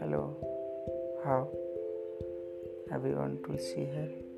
Hello, how? Everyone to see her.